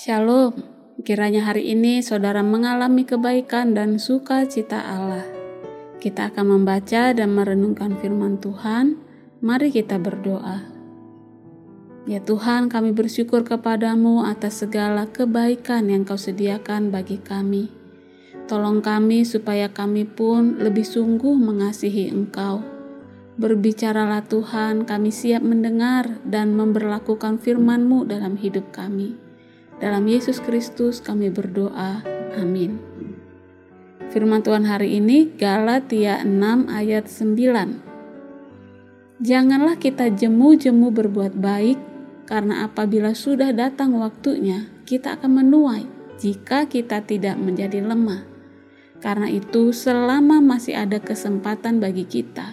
Shalom, kiranya hari ini saudara mengalami kebaikan dan sukacita Allah. Kita akan membaca dan merenungkan firman Tuhan. Mari kita berdoa. Ya Tuhan, kami bersyukur kepadamu atas segala kebaikan yang kau sediakan bagi kami. Tolong kami supaya kami pun lebih sungguh mengasihi Engkau. Berbicaralah Tuhan, kami siap mendengar dan memperlakukan firman-Mu dalam hidup kami. Dalam Yesus Kristus kami berdoa. Amin. Firman Tuhan hari ini Galatia 6 ayat 9. Janganlah kita jemu-jemu berbuat baik karena apabila sudah datang waktunya kita akan menuai jika kita tidak menjadi lemah. Karena itu selama masih ada kesempatan bagi kita,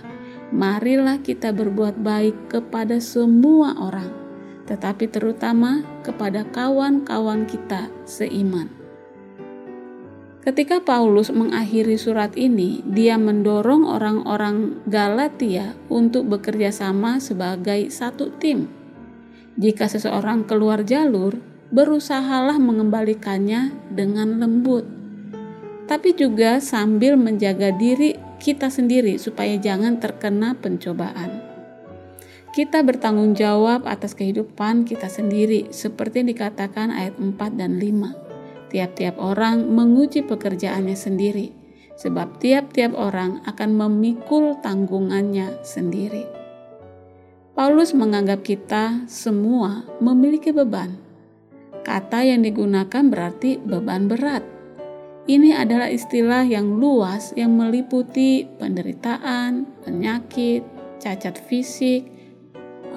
marilah kita berbuat baik kepada semua orang tetapi terutama kepada kawan-kawan kita seiman. Ketika Paulus mengakhiri surat ini, dia mendorong orang-orang Galatia untuk bekerja sama sebagai satu tim. Jika seseorang keluar jalur, berusahalah mengembalikannya dengan lembut, tapi juga sambil menjaga diri kita sendiri supaya jangan terkena pencobaan. Kita bertanggung jawab atas kehidupan kita sendiri, seperti dikatakan ayat 4 dan 5. Tiap-tiap orang menguji pekerjaannya sendiri, sebab tiap-tiap orang akan memikul tanggungannya sendiri. Paulus menganggap kita semua memiliki beban. Kata yang digunakan berarti beban berat. Ini adalah istilah yang luas yang meliputi penderitaan, penyakit, cacat fisik,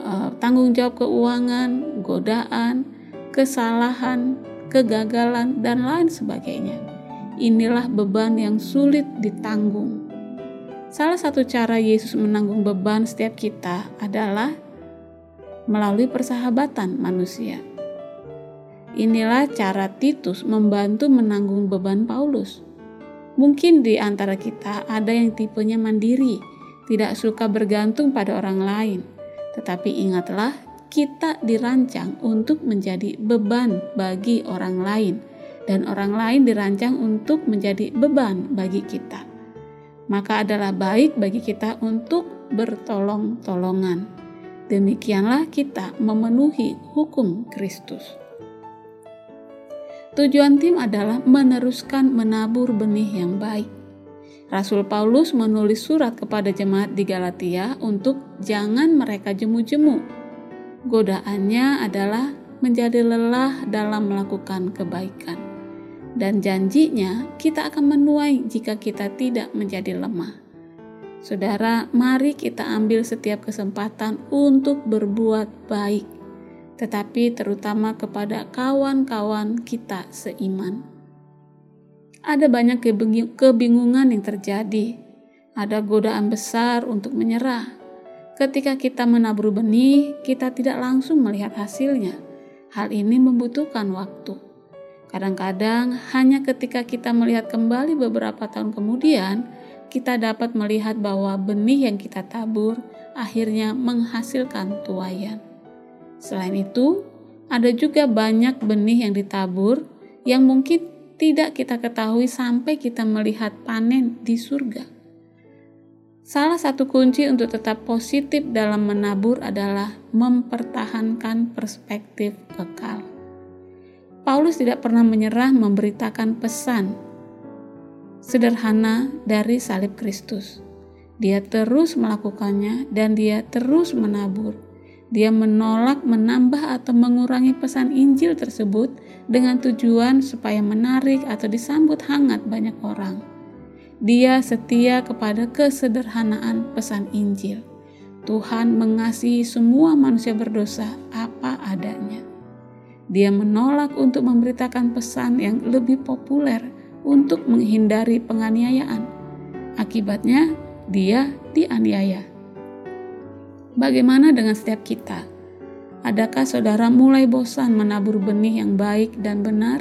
uh, tanggung jawab keuangan, godaan, kesalahan, kegagalan, dan lain sebagainya. Inilah beban yang sulit ditanggung. Salah satu cara Yesus menanggung beban setiap kita adalah melalui persahabatan manusia. Inilah cara Titus membantu menanggung beban Paulus. Mungkin di antara kita ada yang tipenya mandiri, tidak suka bergantung pada orang lain tetapi ingatlah, kita dirancang untuk menjadi beban bagi orang lain, dan orang lain dirancang untuk menjadi beban bagi kita. Maka adalah baik bagi kita untuk bertolong-tolongan. Demikianlah kita memenuhi hukum Kristus. Tujuan tim adalah meneruskan menabur benih yang baik Rasul Paulus menulis surat kepada jemaat di Galatia untuk jangan mereka jemu-jemu. Godaannya adalah menjadi lelah dalam melakukan kebaikan. Dan janjinya kita akan menuai jika kita tidak menjadi lemah. Saudara, mari kita ambil setiap kesempatan untuk berbuat baik, tetapi terutama kepada kawan-kawan kita seiman. Ada banyak kebingungan yang terjadi. Ada godaan besar untuk menyerah. Ketika kita menabur benih, kita tidak langsung melihat hasilnya. Hal ini membutuhkan waktu. Kadang-kadang hanya ketika kita melihat kembali beberapa tahun kemudian, kita dapat melihat bahwa benih yang kita tabur akhirnya menghasilkan tuayan. Selain itu, ada juga banyak benih yang ditabur yang mungkin tidak kita ketahui sampai kita melihat panen di surga. Salah satu kunci untuk tetap positif dalam menabur adalah mempertahankan perspektif kekal. Paulus tidak pernah menyerah memberitakan pesan sederhana dari salib Kristus. Dia terus melakukannya dan dia terus menabur dia menolak menambah atau mengurangi pesan Injil tersebut dengan tujuan supaya menarik atau disambut hangat banyak orang. Dia setia kepada kesederhanaan pesan Injil. Tuhan mengasihi semua manusia berdosa apa adanya. Dia menolak untuk memberitakan pesan yang lebih populer untuk menghindari penganiayaan. Akibatnya, dia dianiaya. Bagaimana dengan setiap kita? Adakah saudara mulai bosan menabur benih yang baik dan benar?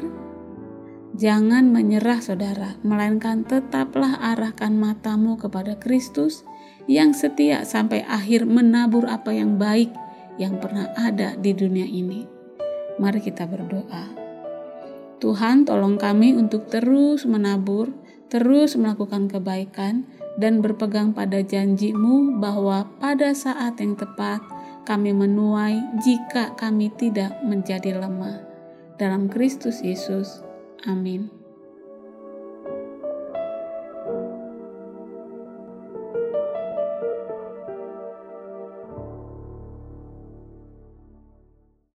Jangan menyerah, saudara, melainkan tetaplah arahkan matamu kepada Kristus yang setia sampai akhir menabur apa yang baik yang pernah ada di dunia ini. Mari kita berdoa. Tuhan tolong kami untuk terus menabur, terus melakukan kebaikan, dan berpegang pada janjimu bahwa pada saat yang tepat kami menuai jika kami tidak menjadi lemah. Dalam Kristus Yesus. Amin.